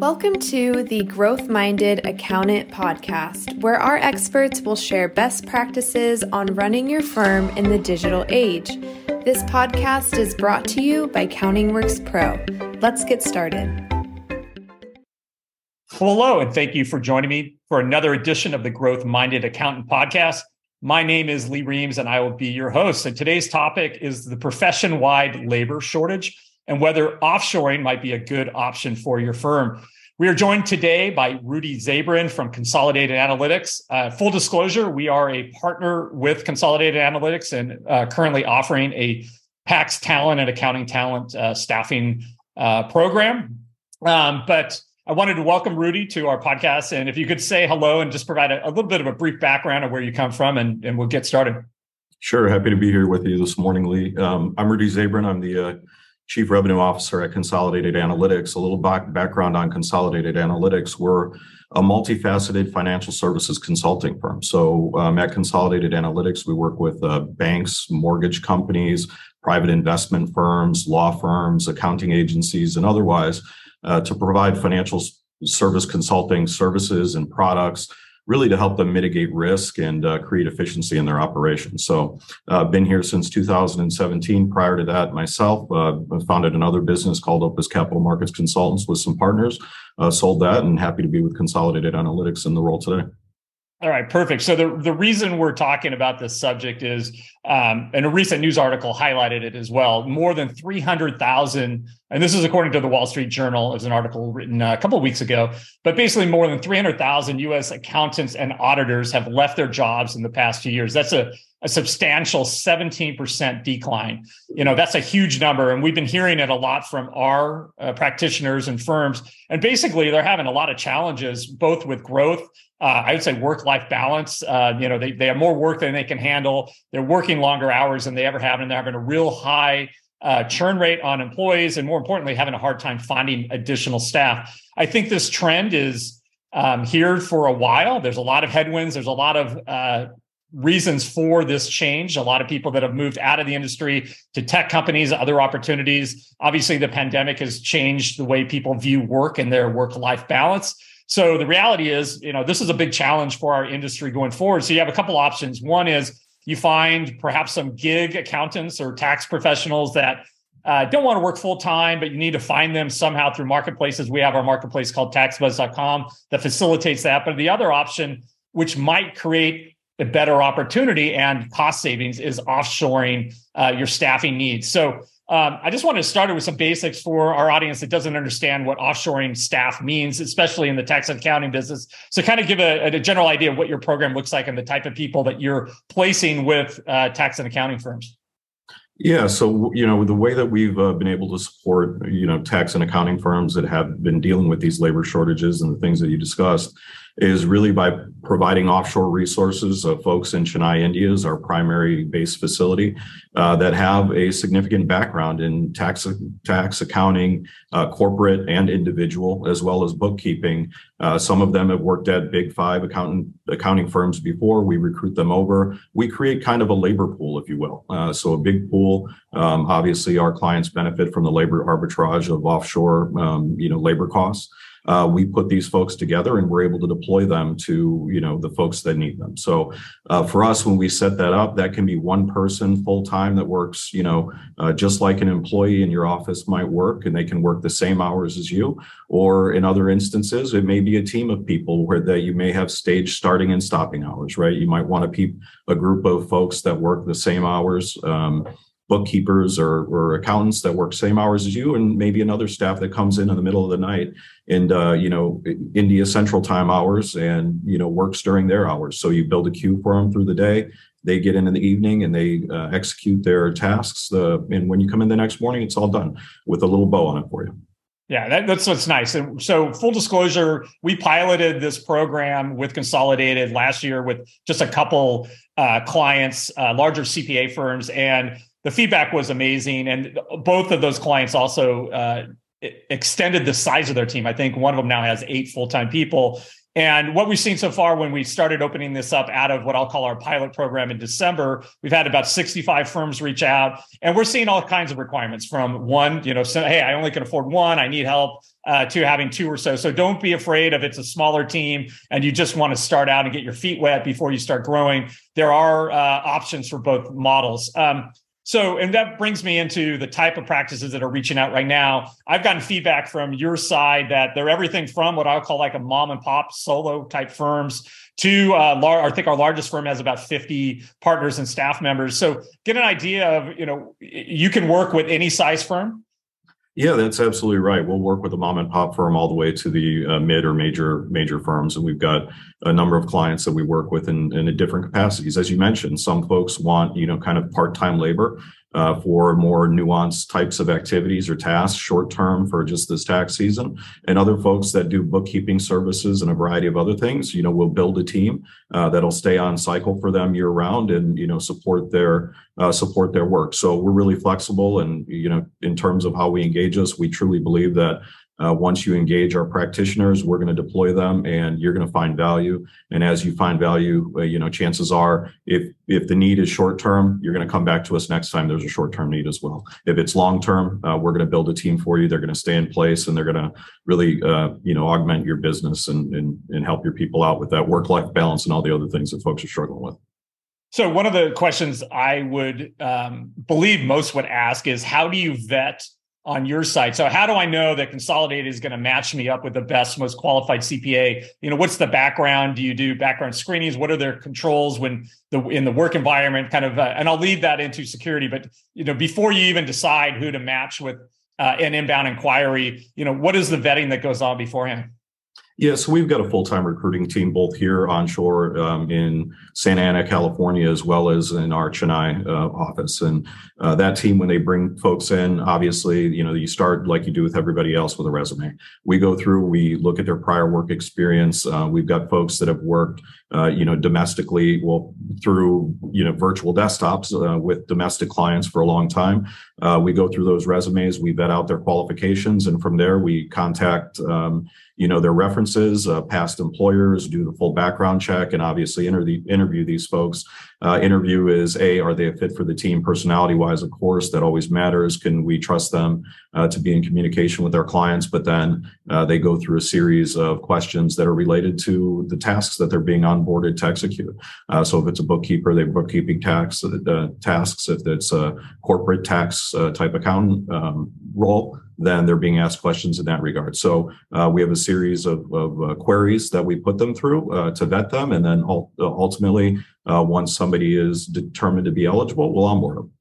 Welcome to the Growth Minded Accountant podcast, where our experts will share best practices on running your firm in the digital age. This podcast is brought to you by CountingWorks Pro. Let's get started. Hello, and thank you for joining me for another edition of the Growth Minded Accountant podcast. My name is Lee Reams, and I will be your host. And today's topic is the profession wide labor shortage and whether offshoring might be a good option for your firm. We are joined today by Rudy Zabrin from Consolidated Analytics. Uh, full disclosure, we are a partner with Consolidated Analytics and uh, currently offering a tax talent and accounting talent uh, staffing uh, program. Um, but I wanted to welcome Rudy to our podcast. And if you could say hello and just provide a, a little bit of a brief background of where you come from, and, and, we'll get started. Sure. Happy to be here with you this morning, Lee. Um, I'm Rudy Zabrin. I'm the uh, Chief Revenue Officer at Consolidated Analytics. A little back, background on Consolidated Analytics. We're a multifaceted financial services consulting firm. So um, at Consolidated Analytics, we work with uh, banks, mortgage companies, private investment firms, law firms, accounting agencies, and otherwise uh, to provide financial service consulting services and products really to help them mitigate risk and uh, create efficiency in their operations. So I've uh, been here since 2017. Prior to that, myself, uh, founded another business called Opus Capital Markets Consultants with some partners, uh, sold that, and happy to be with Consolidated Analytics in the role today. All right, perfect. So the, the reason we're talking about this subject is, um, and a recent news article highlighted it as well. More than 300,000, and this is according to the Wall Street Journal, it was an article written uh, a couple of weeks ago, but basically more than 300,000 US accountants and auditors have left their jobs in the past few years. That's a, a substantial 17% decline. You know, that's a huge number. And we've been hearing it a lot from our uh, practitioners and firms. And basically, they're having a lot of challenges, both with growth uh, I would say work life balance. Uh, you know, they, they have more work than they can handle. They're working longer hours than they ever have, and they're having a real high uh, churn rate on employees, and more importantly, having a hard time finding additional staff. I think this trend is um, here for a while. There's a lot of headwinds. There's a lot of uh, reasons for this change. A lot of people that have moved out of the industry to tech companies, other opportunities. Obviously, the pandemic has changed the way people view work and their work life balance. So the reality is, you know, this is a big challenge for our industry going forward. So you have a couple options. One is you find perhaps some gig accountants or tax professionals that uh, don't want to work full time, but you need to find them somehow through marketplaces. We have our marketplace called taxbuzz.com that facilitates that. But the other option, which might create a better opportunity and cost savings, is offshoring uh, your staffing needs. So um, I just wanted to start it with some basics for our audience that doesn't understand what offshoring staff means, especially in the tax and accounting business. So, kind of give a, a general idea of what your program looks like and the type of people that you're placing with uh, tax and accounting firms. Yeah, so you know the way that we've uh, been able to support you know tax and accounting firms that have been dealing with these labor shortages and the things that you discussed is really by providing offshore resources. of folks in Chennai, India is our primary base facility uh, that have a significant background in tax, tax accounting, uh, corporate and individual, as well as bookkeeping. Uh, some of them have worked at big five accountant, accounting firms before. We recruit them over. We create kind of a labor pool, if you will. Uh, so a big pool. Um, obviously, our clients benefit from the labor arbitrage of offshore, um, you know, labor costs uh, we put these folks together and we're able to deploy them to you know the folks that need them. So uh, for us when we set that up that can be one person full time that works you know uh, just like an employee in your office might work and they can work the same hours as you. Or in other instances it may be a team of people where that you may have stage starting and stopping hours right? You might want to keep a group of folks that work the same hours um, bookkeepers or, or accountants that work same hours as you and maybe another staff that comes in in the middle of the night and uh, you know india central time hours and you know works during their hours. So you build a queue for them through the day. They get in in the evening and they uh, execute their tasks uh, and when you come in the next morning it's all done with a little bow on it for you. Yeah, that, that's what's nice. And so, full disclosure, we piloted this program with Consolidated last year with just a couple uh, clients, uh, larger CPA firms, and the feedback was amazing. And both of those clients also uh, extended the size of their team. I think one of them now has eight full time people. And what we've seen so far when we started opening this up out of what I'll call our pilot program in December, we've had about 65 firms reach out and we're seeing all kinds of requirements from one, you know, so, hey, I only can afford one, I need help, uh, to having two or so. So don't be afraid if it's a smaller team and you just want to start out and get your feet wet before you start growing. There are uh, options for both models. Um, so, and that brings me into the type of practices that are reaching out right now. I've gotten feedback from your side that they're everything from what I'll call like a mom and pop solo type firms to uh, lar- I think our largest firm has about 50 partners and staff members. So, get an idea of, you know, you can work with any size firm. Yeah, that's absolutely right. We'll work with a mom and pop firm all the way to the uh, mid or major major firms, and we've got a number of clients that we work with in, in different capacities. As you mentioned, some folks want you know kind of part time labor uh, for more nuanced types of activities or tasks, short term for just this tax season, and other folks that do bookkeeping services and a variety of other things. You know, we'll build a team uh, that'll stay on cycle for them year round and you know support their uh, support their work. So we're really flexible, and you know, in terms of how we engage us, we truly believe that uh, once you engage our practitioners, we're going to deploy them, and you're going to find value. And as you find value, uh, you know, chances are, if if the need is short term, you're going to come back to us next time there's a short term need as well. If it's long term, uh, we're going to build a team for you. They're going to stay in place, and they're going to really, uh, you know, augment your business and, and and help your people out with that work life balance and all the other things that folks are struggling with. So one of the questions I would um, believe most would ask is, how do you vet on your side. So how do I know that Consolidated is going to match me up with the best, most qualified CPA? You know, what's the background? Do you do background screenings? What are their controls when the in the work environment? Kind of, uh, and I'll leave that into security. But you know, before you even decide who to match with uh, an inbound inquiry, you know, what is the vetting that goes on beforehand? Yeah, so we've got a full time recruiting team both here onshore um, in Santa Ana, California, as well as in our Chennai uh, office. And uh, that team, when they bring folks in, obviously, you know, you start like you do with everybody else with a resume. We go through, we look at their prior work experience. Uh, we've got folks that have worked, uh, you know, domestically, well, through you know virtual desktops uh, with domestic clients for a long time. Uh, we go through those resumes, we vet out their qualifications, and from there we contact. Um, you know their references, uh, past employers, do the full background check, and obviously interview these folks. Uh, interview is a are they a fit for the team personality wise? Of course, that always matters. Can we trust them uh, to be in communication with our clients? But then uh, they go through a series of questions that are related to the tasks that they're being onboarded to execute. Uh, so if it's a bookkeeper, they bookkeeping tax uh, tasks. If it's a corporate tax type accountant um, role then they're being asked questions in that regard. So uh, we have a series of, of uh, queries that we put them through uh, to vet them, and then ul- ultimately, uh, once somebody is determined to be eligible, we'll onboard them.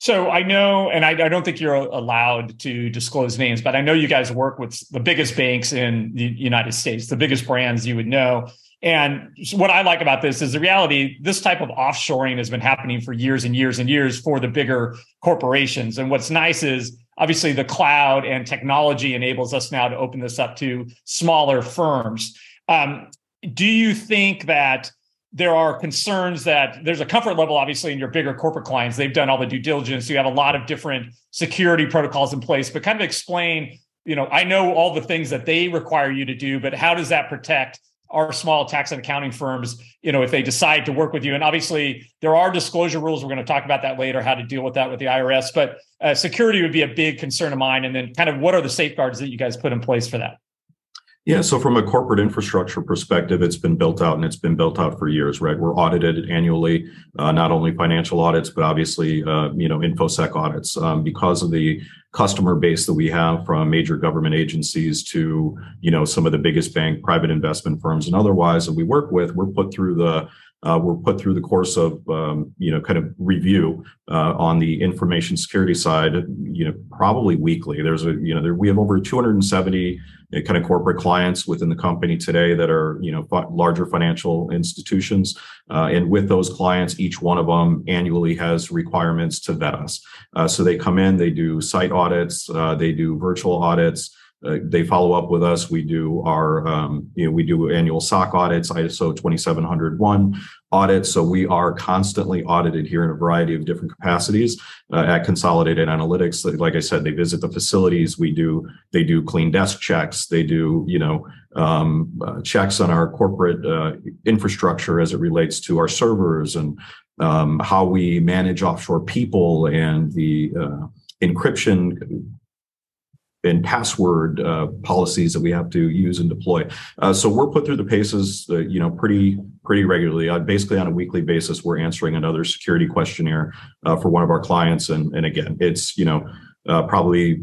So I know, and I, I, don't think you're allowed to disclose names, but I know you guys work with the biggest banks in the United States, the biggest brands you would know. And what I like about this is the reality this type of offshoring has been happening for years and years and years for the bigger corporations. And what's nice is obviously the cloud and technology enables us now to open this up to smaller firms. Um, do you think that there are concerns that there's a comfort level, obviously, in your bigger corporate clients? They've done all the due diligence. You have a lot of different security protocols in place, but kind of explain, you know, I know all the things that they require you to do, but how does that protect our small tax and accounting firms, you know, if they decide to work with you. And obviously, there are disclosure rules. We're going to talk about that later, how to deal with that with the IRS. But uh, security would be a big concern of mine. And then, kind of, what are the safeguards that you guys put in place for that? Yeah, so from a corporate infrastructure perspective, it's been built out and it's been built out for years, right? We're audited annually, uh, not only financial audits, but obviously, uh, you know, infosec audits um, because of the customer base that we have from major government agencies to you know some of the biggest bank private investment firms and otherwise that we work with we're put through the uh, we're put through the course of um, you know kind of review uh, on the information security side you know probably weekly. There's a you know there, we have over 270 uh, kind of corporate clients within the company today that are you know larger financial institutions uh, and with those clients each one of them annually has requirements to vet us. Uh, so they come in they do site audits uh, they do virtual audits uh, they follow up with us. We do our, um, you know, we do annual SOC audits, ISO 27001 audits. So we are constantly audited here in a variety of different capacities uh, at Consolidated Analytics. Like I said, they visit the facilities. We do, they do clean desk checks. They do, you know, um, uh, checks on our corporate uh, infrastructure as it relates to our servers and um, how we manage offshore people and the uh, encryption and password uh, policies that we have to use and deploy. Uh, so we're put through the paces, uh, you know, pretty pretty regularly. Uh, basically, on a weekly basis, we're answering another security questionnaire uh, for one of our clients, and and again, it's you know uh, probably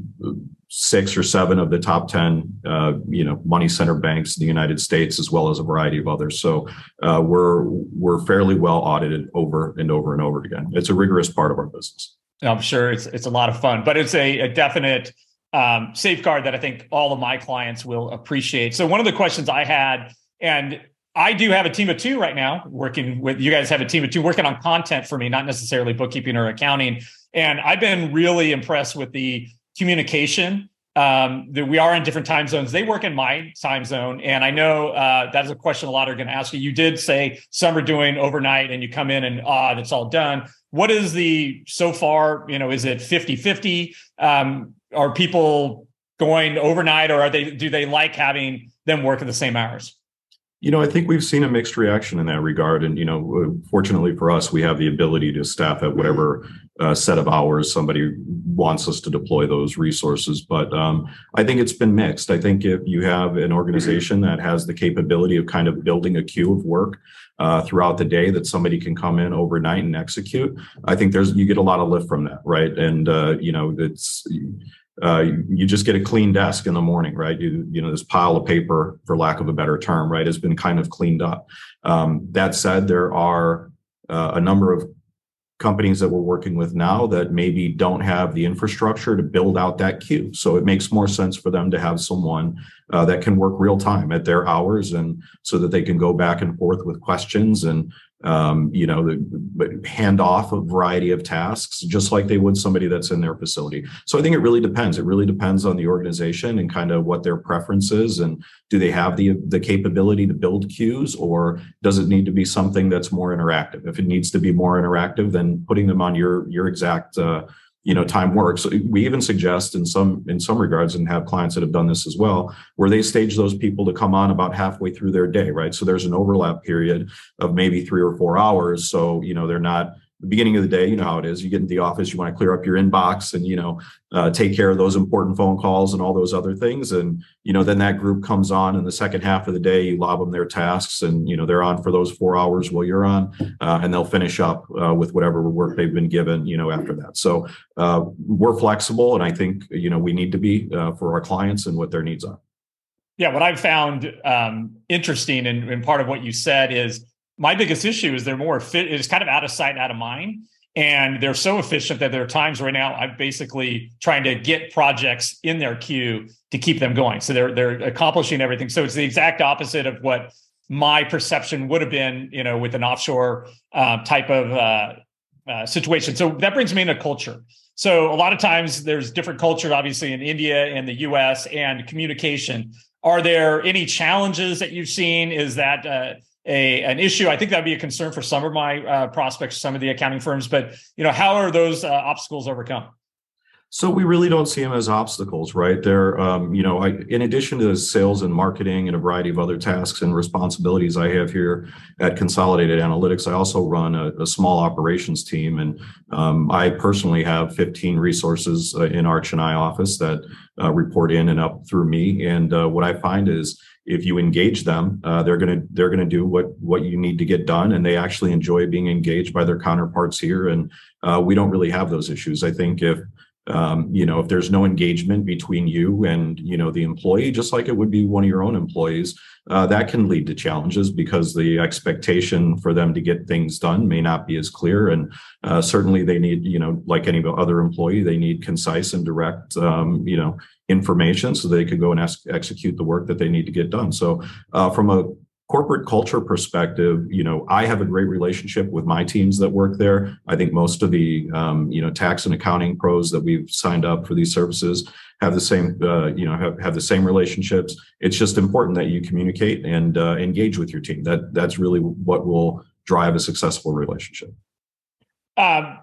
six or seven of the top 10 uh, you know money center banks in the united states as well as a variety of others so uh, we're we're fairly well audited over and over and over again it's a rigorous part of our business i'm sure it's it's a lot of fun but it's a, a definite um, safeguard that I think all of my clients will appreciate. So one of the questions I had, and I do have a team of two right now working with you guys have a team of two working on content for me, not necessarily bookkeeping or accounting. And I've been really impressed with the communication. Um, that we are in different time zones. They work in my time zone. And I know uh, that is a question a lot are going to ask you. You did say some are doing overnight and you come in and ah, that's all done. What is the so far, you know, is it 50 50? Um, are people going overnight or are they do they like having them work at the same hours? You know i think we've seen a mixed reaction in that regard. And you know fortunately for us we have the ability to staff at whatever uh, set of hours somebody wants us to deploy those resources but um, i think it's been mixed i think if you have an organization that has the capability of kind of building a queue of work uh, throughout the day that somebody can come in overnight and execute i think there's you get a lot of lift from that right and uh, you know it's uh, you just get a clean desk in the morning, right? You, you know, this pile of paper, for lack of a better term, right, has been kind of cleaned up. Um, that said, there are uh, a number of companies that we're working with now that maybe don't have the infrastructure to build out that queue. So it makes more sense for them to have someone uh, that can work real time at their hours and so that they can go back and forth with questions and um, you know, the, hand off a variety of tasks, just like they would somebody that's in their facility. So I think it really depends. It really depends on the organization and kind of what their preference is, and do they have the the capability to build queues, or does it need to be something that's more interactive? If it needs to be more interactive, then putting them on your your exact uh, you know time works. We even suggest in some in some regards and have clients that have done this as well where they stage those people to come on about halfway through their day right? So there's an overlap period of maybe three or four hours. So you know they're not the beginning of the day, you know how it is. You get into the office, you want to clear up your inbox and, you know, uh, take care of those important phone calls and all those other things. And, you know, then that group comes on in the second half of the day, you lob them their tasks and, you know, they're on for those four hours while you're on uh, and they'll finish up uh, with whatever work they've been given, you know, after that. So uh, we're flexible. And I think, you know, we need to be uh, for our clients and what their needs are. Yeah, what I've found um, interesting and, and part of what you said is my biggest issue is they're more fit. It's kind of out of sight, out of mind. And they're so efficient that there are times right now I'm basically trying to get projects in their queue to keep them going. So they're they're accomplishing everything. So it's the exact opposite of what my perception would have been, you know, with an offshore uh, type of uh, uh, situation. So that brings me into culture. So a lot of times there's different culture, obviously in India and the U.S. and communication. Are there any challenges that you've seen? Is that uh, a an issue. I think that'd be a concern for some of my uh, prospects, some of the accounting firms. But you know, how are those uh, obstacles overcome? So we really don't see them as obstacles, right? They're, um, you know, I, in addition to sales and marketing and a variety of other tasks and responsibilities I have here at Consolidated Analytics, I also run a, a small operations team, and um, I personally have 15 resources uh, in our Chennai office that uh, report in and up through me. And uh, what I find is if you engage them, uh, they're gonna they're gonna do what what you need to get done, and they actually enjoy being engaged by their counterparts here. And uh, we don't really have those issues. I think if um, you know if there's no engagement between you and you know the employee, just like it would be one of your own employees, uh, that can lead to challenges because the expectation for them to get things done may not be as clear. And uh, certainly they need you know like any other employee, they need concise and direct um, you know information so they can go and execute the work that they need to get done. So uh, from a corporate culture perspective, you know, I have a great relationship with my teams that work there. I think most of the, um, you know, tax and accounting pros that we've signed up for these services have the same, uh, you know, have, have the same relationships. It's just important that you communicate and uh, engage with your team. That that's really what will drive a successful relationship. Um,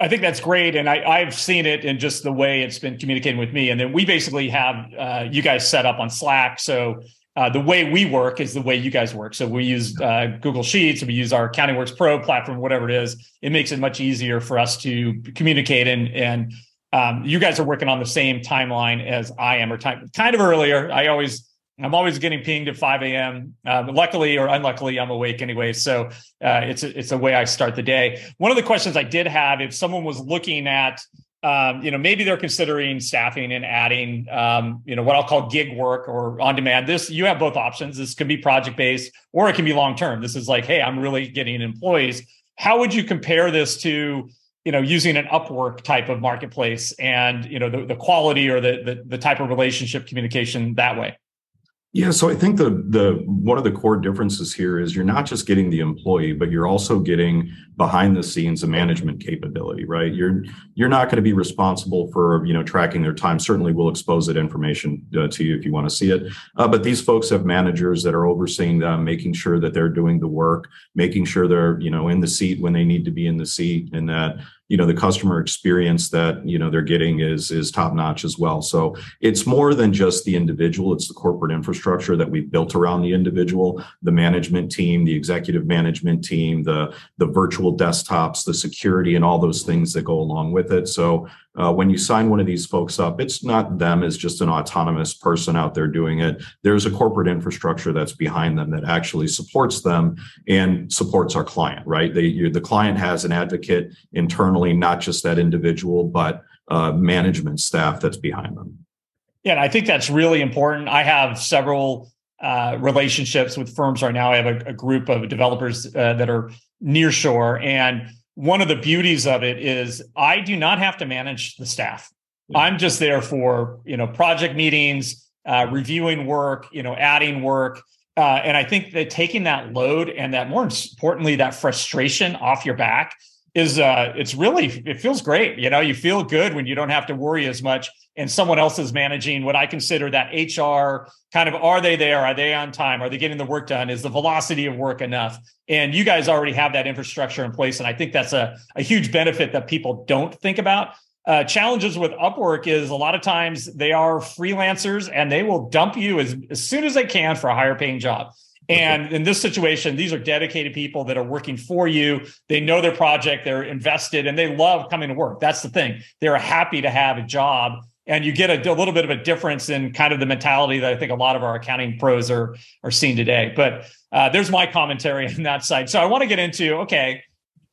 I think that's great, and I I, have seen it in just the way it's been communicating with me. And then we basically have uh, you guys set up on Slack, so uh, the way we work is the way you guys work. So we use uh, Google Sheets, we use our CountingWorks Pro platform, whatever it is. It makes it much easier for us to communicate. And and um, you guys are working on the same timeline as I am, or time kind of earlier. I always I'm always getting pinged at 5 a.m. Um, luckily or unluckily, I'm awake anyway. So uh, it's a, it's a way I start the day. One of the questions I did have, if someone was looking at um, you know, maybe they're considering staffing and adding, um, you know, what I'll call gig work or on demand. This you have both options. This can be project based or it can be long term. This is like, hey, I'm really getting employees. How would you compare this to, you know, using an Upwork type of marketplace and you know the, the quality or the, the the type of relationship communication that way? Yeah, so I think the the one of the core differences here is you're not just getting the employee, but you're also getting behind the scenes a management capability, right? You're you're not going to be responsible for you know tracking their time. Certainly, we'll expose that information uh, to you if you want to see it. Uh, but these folks have managers that are overseeing them, making sure that they're doing the work, making sure they're you know in the seat when they need to be in the seat, and that you know the customer experience that you know they're getting is is top notch as well. So it's more than just the individual it's the corporate infrastructure that we've built around the individual the management team the executive management team the the virtual desktops the security and all those things that go along with it. So uh, when you sign one of these folks up, it's not them as just an autonomous person out there doing it. There's a corporate infrastructure that's behind them that actually supports them and supports our client, right? They, the client has an advocate internally, not just that individual, but uh, management staff that's behind them. Yeah, and I think that's really important. I have several uh, relationships with firms right now. I have a, a group of developers uh, that are near shore and one of the beauties of it is I do not have to manage the staff. Yeah. I'm just there for you know project meetings, uh, reviewing work, you know, adding work, uh, and I think that taking that load and that more importantly that frustration off your back is uh, it's really it feels great. You know, you feel good when you don't have to worry as much and someone else is managing what I consider that HR kind of are they there? Are they on time? Are they getting the work done? Is the velocity of work enough? And you guys already have that infrastructure in place. And I think that's a, a huge benefit that people don't think about. Uh, challenges with Upwork is a lot of times they are freelancers and they will dump you as, as soon as they can for a higher paying job. And in this situation, these are dedicated people that are working for you. They know their project, they're invested, and they love coming to work. That's the thing. They're happy to have a job and you get a, a, little bit of a difference in kind of the mentality that I think a lot of our accounting pros are are seeing today. But uh, there's my commentary on that side. So I want to get into okay.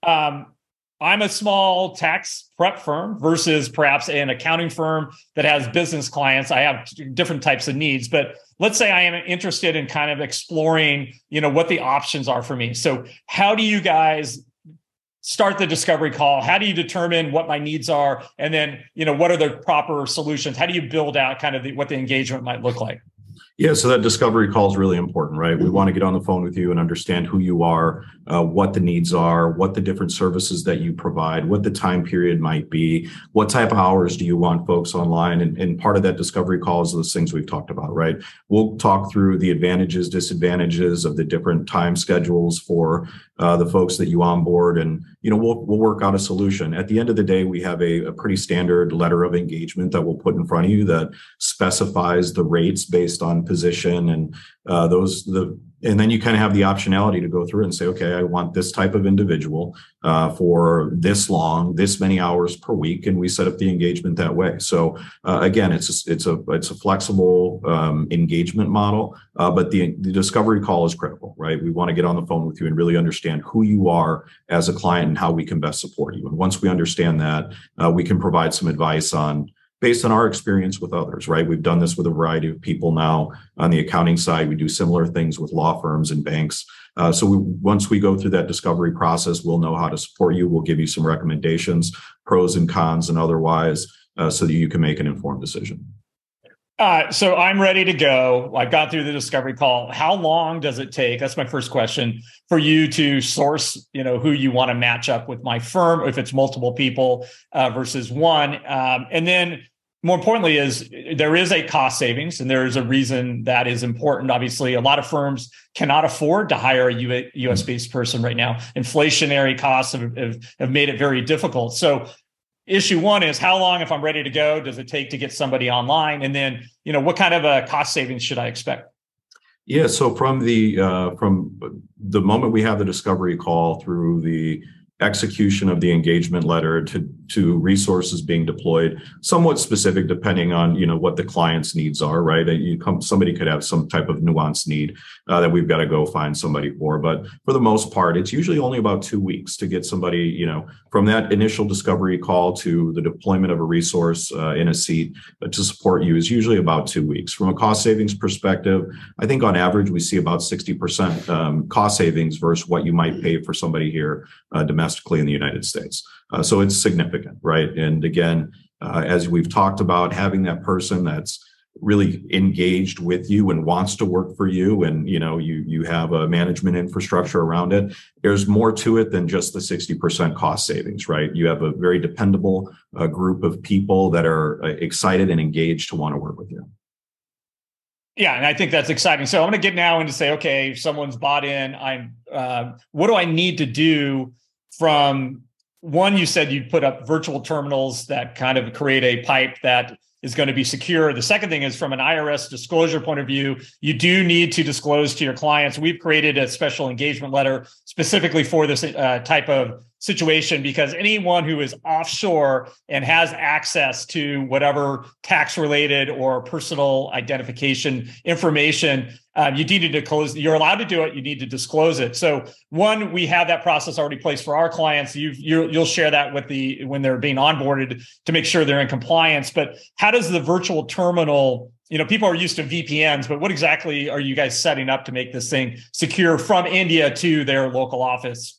Um, I'm a small tax prep firm versus perhaps an accounting firm that has business clients. I have different types of needs, but let's say I am interested in kind of exploring, you know, what the options are for me. So how do you guys start the discovery call how do you determine what my needs are and then you know what are the proper solutions how do you build out kind of the, what the engagement might look like yeah, so that discovery call is really important, right? We want to get on the phone with you and understand who you are, uh, what the needs are, what the different services that you provide, what the time period might be, what type of hours do you want folks online, and, and part of that discovery call is those things we've talked about, right? We'll talk through the advantages, disadvantages of the different time schedules for uh, the folks that you onboard, and you know we'll we'll work out a solution. At the end of the day, we have a, a pretty standard letter of engagement that we'll put in front of you that specifies the rates based on position and uh, those the and then you kind of have the optionality to go through and say okay i want this type of individual uh, for this long this many hours per week and we set up the engagement that way. So uh, again it's a, it's a it's a flexible um, engagement model uh, but the, the discovery call is critical right? We want to get on the phone with you and really understand who you are as a client and how we can best support you. And once we understand that uh, we can provide some advice on based on our experience with others, right? We've done this with a variety of people now on the accounting side. We do similar things with law firms and banks. Uh, so we, once we go through that discovery process, we'll know how to support you. We'll give you some recommendations, pros and cons, and otherwise, uh, so that you can make an informed decision. Uh, so I'm ready to go. I've got through the discovery call. How long does it take? That's my first question for you to source. You know who you want to match up with my firm, if it's multiple people uh, versus one, um, and then more importantly is there is a cost savings and there is a reason that is important obviously a lot of firms cannot afford to hire a us based person right now inflationary costs have, have, have made it very difficult so issue one is how long if i'm ready to go does it take to get somebody online? And then you know what kind of a cost savings should i expect? Yeah so from the uh, from the moment we have the discovery call through the execution of the engagement letter to to resources being deployed somewhat specific depending on you know what the client's needs are right? You come somebody could have some type of nuanced need uh, that we've got to go find somebody for. But for the most part it's usually only about two weeks to get somebody you know from that initial discovery call to the deployment of a resource uh, in a seat uh, to support you is usually about two weeks. From a cost savings perspective i think on average we see about 60% um, cost savings versus what you might pay for somebody here uh, domestically domestically in the United States. Uh, so it's significant, right? And again, uh, as we've talked about, having that person that's really engaged with you and wants to work for you and you know you you have a management infrastructure around it there's more to it than just the 60% cost savings right you have a very dependable uh, group of people that are uh, excited and engaged to want to work with you yeah, and I think that's exciting. So I'm going to get now into say, okay, someone's bought in. I'm. Uh, what do I need to do from one, you said you'd put up virtual terminals that kind of create a pipe that is going to be secure. The second thing is from an IRS disclosure point of view, you do need to disclose to your clients. We've created a special engagement letter specifically for this uh, type of situation because anyone who is offshore and has access to whatever tax related or personal identification information um, you need to disclose you're allowed to do it you need to disclose it. So one we have that process already placed for our clients. You you'll share that with the when they're being onboarded to make sure they're in compliance. But how does the virtual terminal you know people are used to vpns but what exactly are you guys setting up to make this thing secure from india to their local office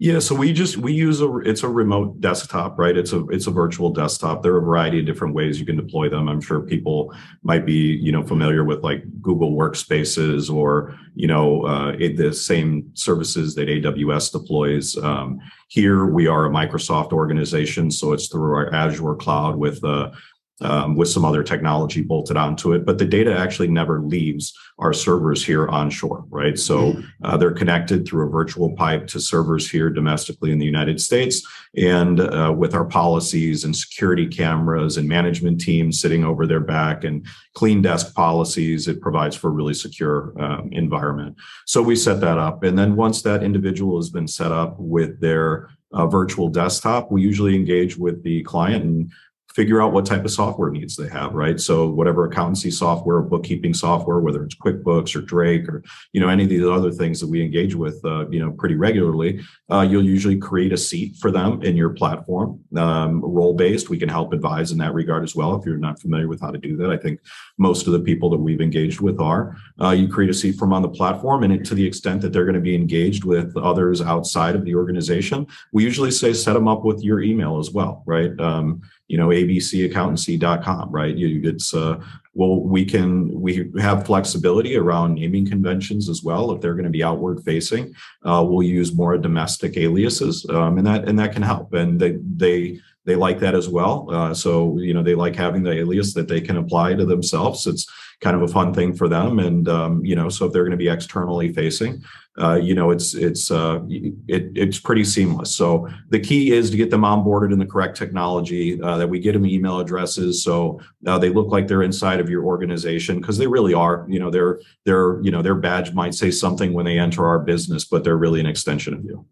yeah, so we just we use a it's a remote desktop, right? It's a it's a virtual desktop. There are a variety of different ways you can deploy them. I'm sure people might be you know familiar with like Google Workspaces or you know uh, the same services that AWS deploys. Um, here we are a Microsoft organization, so it's through our Azure cloud with uh, um, with some other technology bolted onto it. But the data actually never leaves our servers here onshore, right? So mm-hmm. uh, they're connected through a virtual pipe to servers here domestically in the United States. And uh, with our policies and security cameras and management teams sitting over their back and clean desk policies, it provides for a really secure um, environment. So we set that up. And then once that individual has been set up with their uh, virtual desktop, we usually engage with the client and figure out what type of software needs they have, right? So whatever accountancy software, bookkeeping software, whether it's QuickBooks or Drake or you know any of these other things that we engage with, uh, you know, pretty regularly, uh, you'll usually create a seat for them in your platform, um, role based. We can help advise in that regard as well. If you're not familiar with how to do that, I think most of the people that we've engaged with are. Uh, you create a seat from on the platform, and to the extent that they're going to be engaged with others outside of the organization, we usually say set them up with your email as well, right? Um, you know abcaccountancy.com right? You, it's uh, well we can we have flexibility around naming conventions as well. If they're going to be outward facing uh, we'll use more domestic aliases um, and that and that can help. And they they they like that as well. Uh, so you know they like having the alias that they can apply to themselves. It's kind of a fun thing for them and um, you know so if they're going to be externally facing uh, you know, it's it's uh, it, it's pretty seamless. So the key is to get them onboarded in the correct technology. Uh, that we get them email addresses so uh, they look like they're inside of your organization because they really are. You know, their their you know their badge might say something when they enter our business, but they're really an extension of you.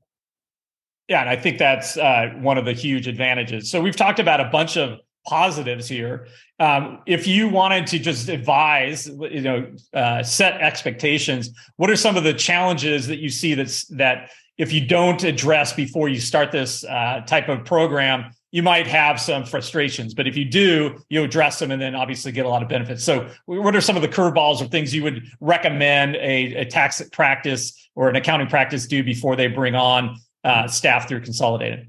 Yeah, and I think that's uh, one of the huge advantages. So we've talked about a bunch of positives here. Um, if you wanted to just advise, you know, uh, set expectations, what are some of the challenges that you see that's that if you don't address before you start this uh, type of program, you might have some frustrations. But if you do, you address them and then obviously get a lot of benefits. So, what are some of the curveballs or things you would recommend a, a tax practice or an accounting practice do before they bring on uh, staff through consolidated?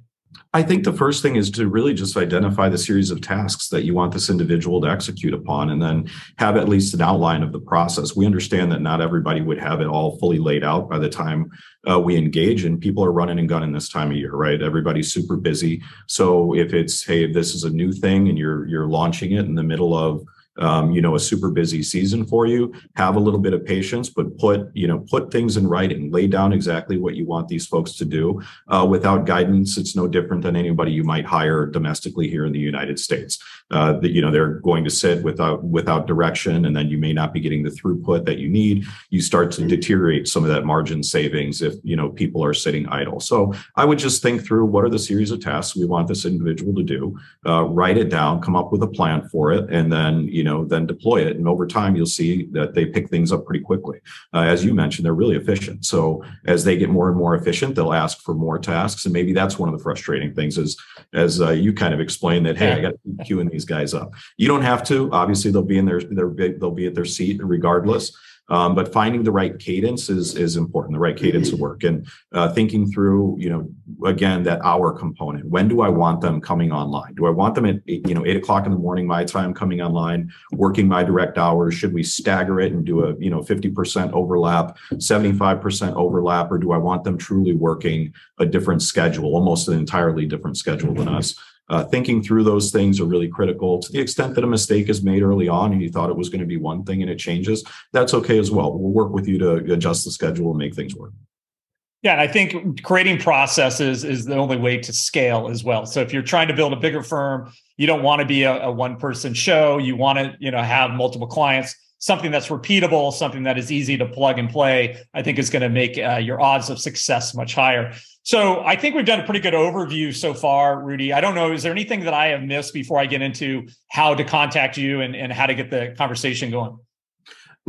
I think the first thing is to really just identify the series of tasks that you want this individual to execute upon and then have at least an outline of the process. We understand that not everybody would have it all fully laid out by the time uh, we engage and people are running and gunning this time of year, right? Everybody's super busy. So if it's, hey, this is a new thing and you're you're launching it in the middle of um, you know a super busy season for you have a little bit of patience but put you know put things in writing. Lay down exactly what you want these folks to do. Uh, without guidance it's no different than anybody you might hire domestically here in the united states. Uh, that you know they're going to sit without without direction and then you may not be getting the throughput that you need. You start to deteriorate some of that margin savings if you know people are sitting idle. So i would just think through what are the series of tasks we want this individual to do uh, write it down come up with a plan for it and then you know then deploy it. And over time you'll see that they pick things up pretty quickly. Uh, as you mentioned they're really efficient. So as they get more and more efficient they'll ask for more tasks. And maybe that's one of the frustrating things is as uh, you kind of explained that hey i got to queuing these guys up. You don't have to. Obviously they'll be in their, their they'll be at their seat regardless um, but finding the right cadence is is important, the right cadence of work, and uh, thinking through, you know, again that hour component. When do I want them coming online? Do I want them at you know eight o'clock in the morning my time coming online, working my direct hours? Should we stagger it and do a you know fifty percent overlap, seventy five percent overlap, or do I want them truly working a different schedule, almost an entirely different schedule than us? Uh, thinking through those things are really critical to the extent that a mistake is made early on and you thought it was going to be one thing and it changes. That's okay as well. We'll work with you to adjust the schedule and make things work. Yeah, and I think creating processes is the only way to scale as well. So if you're trying to build a bigger firm, you don't want to be a, a one person show. You want to, you know, have multiple clients. Something that's repeatable, something that is easy to plug and play. I think is going to make uh, your odds of success much higher. So I think we've done a pretty good overview so far, Rudy. I don't know, is there anything that I have missed before I get into how to contact you and, and how to get the conversation going?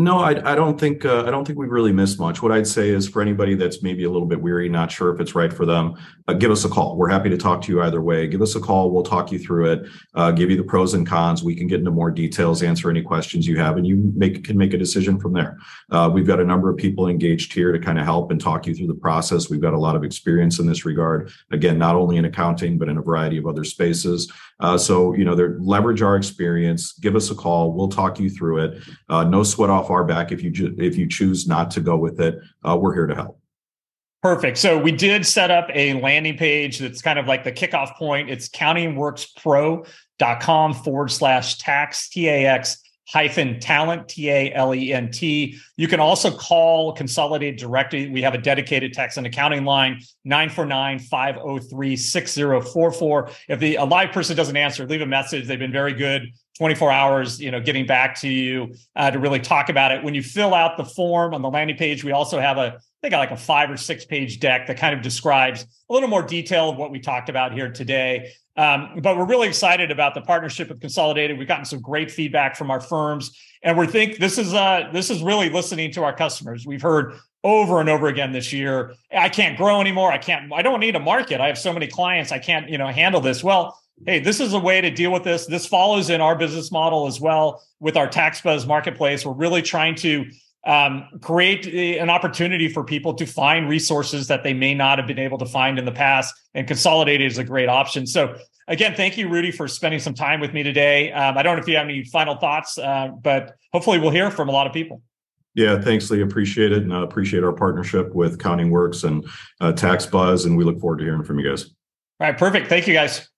No, I, I don't think uh, I don't think we've really missed much. What I'd say is for anybody that's maybe a little bit weary, not sure if it's right for them, uh, give us a call. We're happy to talk to you either way. Give us a call. We'll talk you through it, uh, give you the pros and cons. We can get into more details, answer any questions you have, and you make can make a decision from there. Uh, we've got a number of people engaged here to kind of help and talk you through the process. We've got a lot of experience in this regard. Again, not only in accounting but in a variety of other spaces. Uh, so you know, they leverage our experience. Give us a call. We'll talk you through it. Uh, no sweat off our back if you ju- if you choose not to go with it. Uh, we're here to help. Perfect. So we did set up a landing page that's kind of like the kickoff point. It's countingworkspro.com forward slash tax T A X hyphen talent, T A L E N T. You can also call Consolidated directly. We have a dedicated tax and accounting line, 949 503 6044. If the a live person doesn't answer, leave a message. They've been very good 24 hours, you know, getting back to you uh, to really talk about it. When you fill out the form on the landing page, we also have a, I think like a five or six page deck that kind of describes a little more detail of what we talked about here today. Um, but we're really excited about the partnership with Consolidated. We've gotten some great feedback from our firms, and we think this is uh, this is really listening to our customers. We've heard over and over again this year, I can't grow anymore. I can't. I don't need a market. I have so many clients. I can't you know handle this. Well, hey, this is a way to deal with this. This follows in our business model as well with our TaxBuzz marketplace. We're really trying to um, create an opportunity for people to find resources that they may not have been able to find in the past. And Consolidated is a great option. So, again, thank you, Rudy, for spending some time with me today. Um, I don't know if you have any final thoughts, uh, but hopefully we'll hear from a lot of people. Yeah, thanks, Lee. Appreciate it, and uh, appreciate our partnership with CountingWorks and uh, TaxBuzz, and we look forward to hearing from you guys. All right, perfect. Thank you, guys.